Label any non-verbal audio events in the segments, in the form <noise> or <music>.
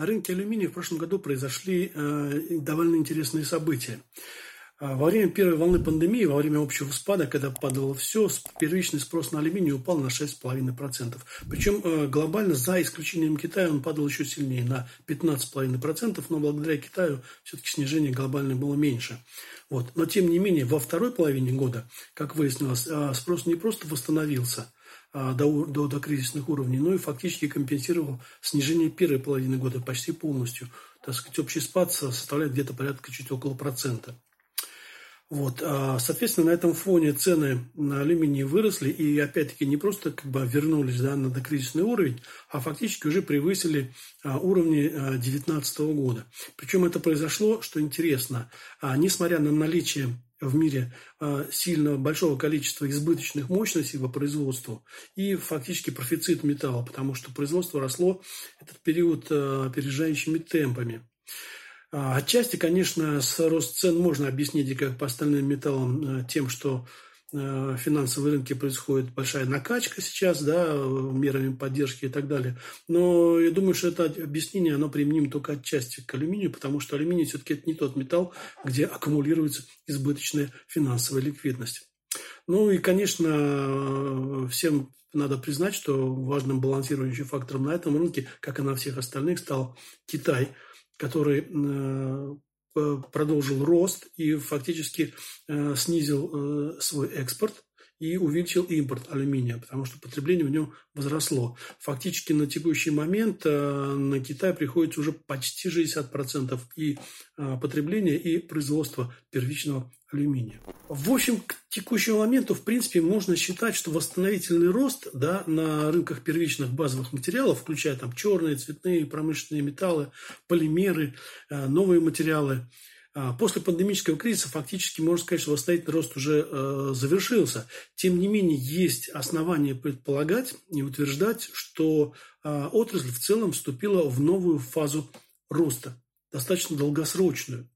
На рынке алюминия в прошлом году произошли э, довольно интересные события. А, во время первой волны пандемии, во время общего спада, когда падало все, первичный спрос на алюминий упал на 6,5%. Причем э, глобально, за исключением Китая, он падал еще сильнее, на 15,5%, но благодаря Китаю все-таки снижение глобальное было меньше. Вот. Но, тем не менее, во второй половине года, как выяснилось, э, спрос не просто восстановился – до, до, до кризисных уровней, но и фактически компенсировал снижение первой половины года почти полностью. Так сказать, общий спад составляет где-то порядка чуть около процента. Вот, а, соответственно, на этом фоне цены на алюминий выросли и, опять-таки, не просто как бы вернулись да, на докризисный уровень, а фактически уже превысили а, уровни 2019 года. Причем это произошло, что интересно, несмотря на наличие в мире а, сильно большого количества избыточных мощностей по производству и фактически профицит металла, потому что производство росло этот период а, опережающими темпами. А, отчасти, конечно, с рост цен можно объяснить и как по остальным металлам тем, что финансовые рынки происходит большая накачка сейчас, да, мерами поддержки и так далее. Но я думаю, что это объяснение, оно применимо только отчасти к алюминию, потому что алюминий все-таки это не тот металл, где аккумулируется избыточная финансовая ликвидность. Ну и, конечно, всем надо признать, что важным балансирующим фактором на этом рынке, как и на всех остальных, стал Китай, который э, Э, продолжил рост и фактически э, снизил э, свой экспорт и увеличил импорт алюминия, потому что потребление в нем возросло. Фактически на текущий момент на Китай приходится уже почти 60% и потребления, и производства первичного алюминия. В общем, к текущему моменту, в принципе, можно считать, что восстановительный рост да, на рынках первичных базовых материалов, включая там черные, цветные, промышленные металлы, полимеры, э, новые материалы, э, После пандемического кризиса фактически можно сказать, что восстановительный рост уже э, завершился. Тем не менее, есть основания предполагать и утверждать, что э, отрасль в целом вступила в новую фазу роста, достаточно долгосрочную.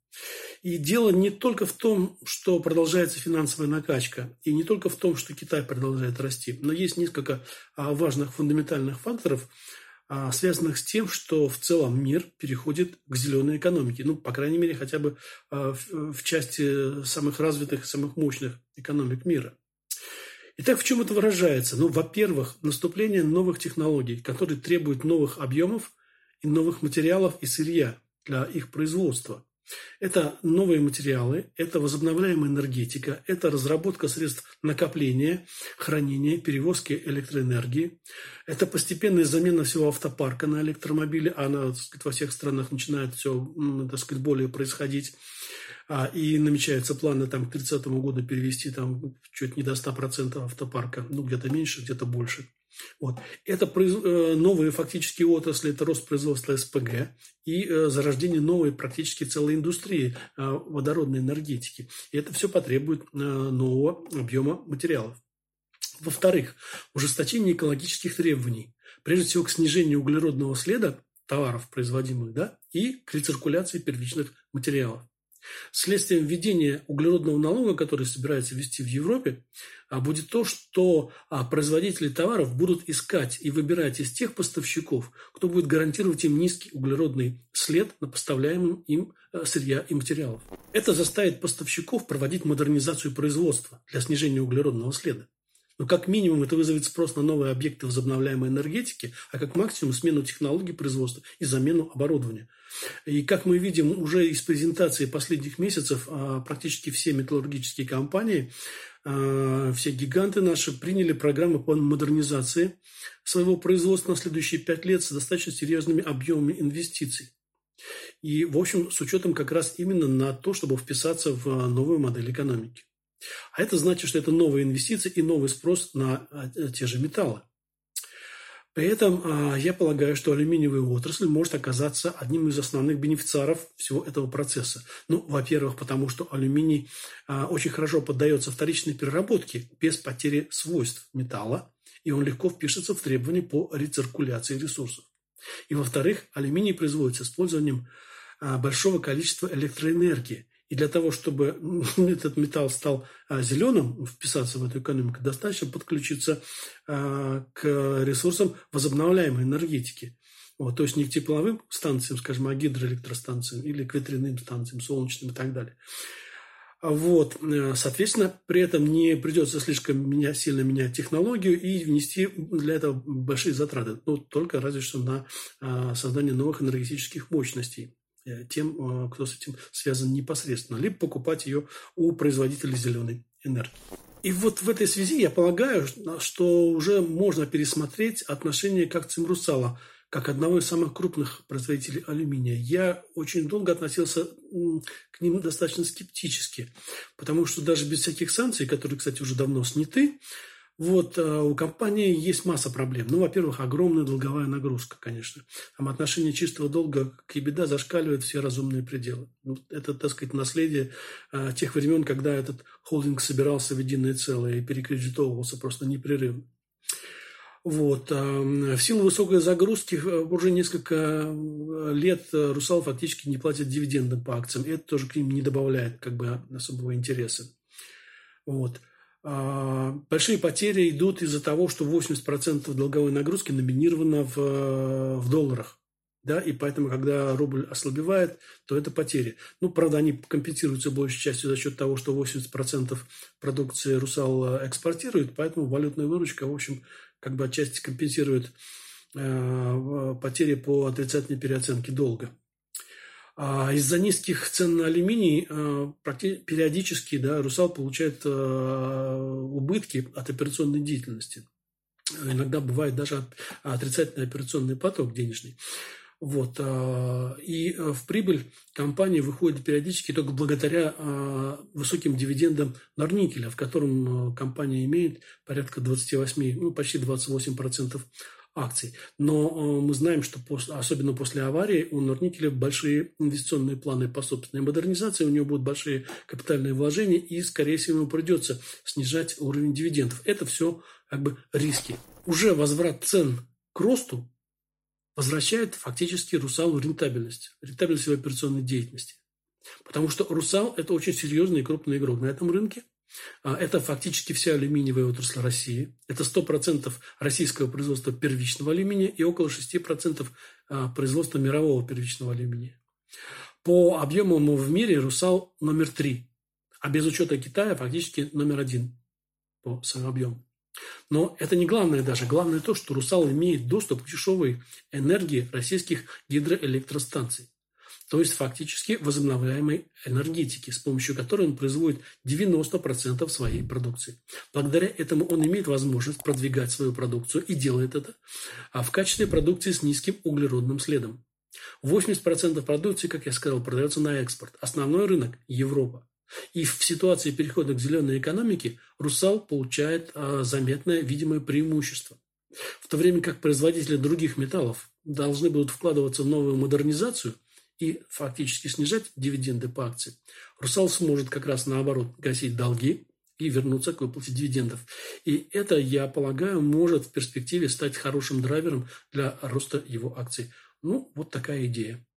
И дело не только в том, что продолжается финансовая накачка, и не только в том, что Китай продолжает расти, но есть несколько а, важных фундаментальных факторов, а, связанных с тем, что в целом мир переходит к зеленой экономике. Ну, по крайней мере, хотя бы а, в части самых развитых самых мощных экономик мира. Итак, в чем это выражается? Ну, во-первых, наступление новых технологий, которые требуют новых объемов и новых материалов и сырья для их производства – это новые материалы, это возобновляемая энергетика, это разработка средств накопления, хранения, перевозки электроэнергии, это постепенная замена всего автопарка на электромобили, она так сказать, во всех странах начинает все так сказать, более происходить. А, и намечаются планы там, к 30 году перевести там, чуть не до 100% автопарка, ну где-то меньше, где-то больше. Вот. Это э, новые фактически отрасли, это рост производства СПГ и э, зарождение новой практически целой индустрии э, водородной энергетики. И это все потребует нового объема материалов. Во-вторых, ужесточение экологических требований, прежде всего к снижению углеродного следа товаров, производимых, да, и к рециркуляции первичных материалов. Следствием введения углеродного налога, который собирается ввести в Европе, а, будет то, что а, производители товаров будут искать и выбирать из тех поставщиков, кто будет гарантировать им низкий углеродный след на поставляемом им а, сырья и материалов. Это заставит поставщиков проводить модернизацию производства для снижения углеродного следа. Но как минимум это вызовет спрос на новые объекты возобновляемой энергетики, а как максимум смену технологий производства и замену оборудования. И как мы видим уже из презентации последних месяцев, а, практически все металлургические компании, а, все гиганты наши приняли программы по модернизации своего производства на следующие пять лет с достаточно серьезными объемами инвестиций. И, в общем, с учетом как раз именно на то, чтобы вписаться в а, новую модель экономики. А это значит, что это новые инвестиции и новый спрос на те же металлы. При этом а, я полагаю, что алюминиевая отрасль может оказаться одним из основных бенефициаров всего этого процесса. Ну, во-первых, потому что алюминий а, очень хорошо поддается вторичной переработке без потери свойств металла, и он легко впишется в требования по рециркуляции ресурсов. И, во-вторых, алюминий производится с использованием а, большого количества электроэнергии, и для того, чтобы <laughs> этот металл стал а, зеленым, вписаться в эту экономику, достаточно подключиться а, к ресурсам возобновляемой энергетики. Вот, то есть не к тепловым станциям, скажем, а гидроэлектростанциям или к ветряным станциям, солнечным и так далее. Вот, э, соответственно, при этом не придется слишком меня, сильно менять технологию и внести для этого большие затраты. Ну, только разве что на а, создание новых энергетических мощностей тем, э, кто с этим связан непосредственно, либо покупать ее у производителей зеленой энергии. И вот в этой связи я полагаю, что уже можно пересмотреть отношение к акциям «Русала», как одного из самых крупных производителей алюминия. Я очень долго относился к ним достаточно скептически, потому что даже без всяких санкций, которые, кстати, уже давно сняты, вот, э, у компании есть масса проблем. Ну, во-первых, огромная долговая нагрузка, конечно. Там отношение чистого долга к EBITDA зашкаливает все разумные пределы. Ну, это, так сказать, наследие а, тех времен, когда этот холдинг собирался в единое целое и перекредитовывался просто непрерывно. Вот. В силу высокой загрузки э, уже несколько э, лет э, «Русал» фактически не платит дивиденды по акциям. Это тоже к ним не добавляет как бы особого интереса. Вот. А, большие потери идут из-за того, что 80% долговой нагрузки номинировано в, в долларах. Да, и поэтому, когда рубль ослабевает, то это потери. Ну, правда, они компенсируются большей частью за счет того, что 80% продукции «Русал» экспортирует, поэтому валютная выручка, в общем, как бы отчасти компенсирует э, потери по отрицательной переоценке долга. А из-за низких цен на алюминий э, периодически да, «Русал» получает э, убытки от операционной деятельности. Иногда бывает даже отрицательный операционный поток денежный. Вот. И в прибыль компании выходит периодически только благодаря высоким дивидендам Норникеля, в котором компания имеет порядка 28, ну, почти 28% акций. Но мы знаем, что после, особенно после аварии у Норникеля большие инвестиционные планы по собственной модернизации, у него будут большие капитальные вложения, и, скорее всего, ему придется снижать уровень дивидендов. Это все как бы риски. Уже возврат цен к росту возвращает фактически «Русалу» рентабельность, рентабельность его операционной деятельности. Потому что «Русал» – это очень серьезный и крупный игрок на этом рынке. А, это фактически вся алюминиевая отрасль России. Это 100% российского производства первичного алюминия и около 6% а, производства мирового первичного алюминия. По объемам в мире «Русал» номер три, а без учета Китая фактически номер один по своему объему. Но это не главное даже. Главное то, что «Русал» имеет доступ к дешевой энергии российских гидроэлектростанций. То есть фактически возобновляемой энергетики, с помощью которой он производит 90% своей продукции. Благодаря этому он имеет возможность продвигать свою продукцию и делает это а в качестве продукции с низким углеродным следом. 80% продукции, как я сказал, продается на экспорт. Основной рынок – Европа. И в ситуации перехода к зеленой экономике «Русал» получает а, заметное видимое преимущество. В то время как производители других металлов должны будут вкладываться в новую модернизацию и фактически снижать дивиденды по акции, «Русал» сможет как раз наоборот гасить долги и вернуться к выплате дивидендов. И это, я полагаю, может в перспективе стать хорошим драйвером для роста его акций. Ну, вот такая идея.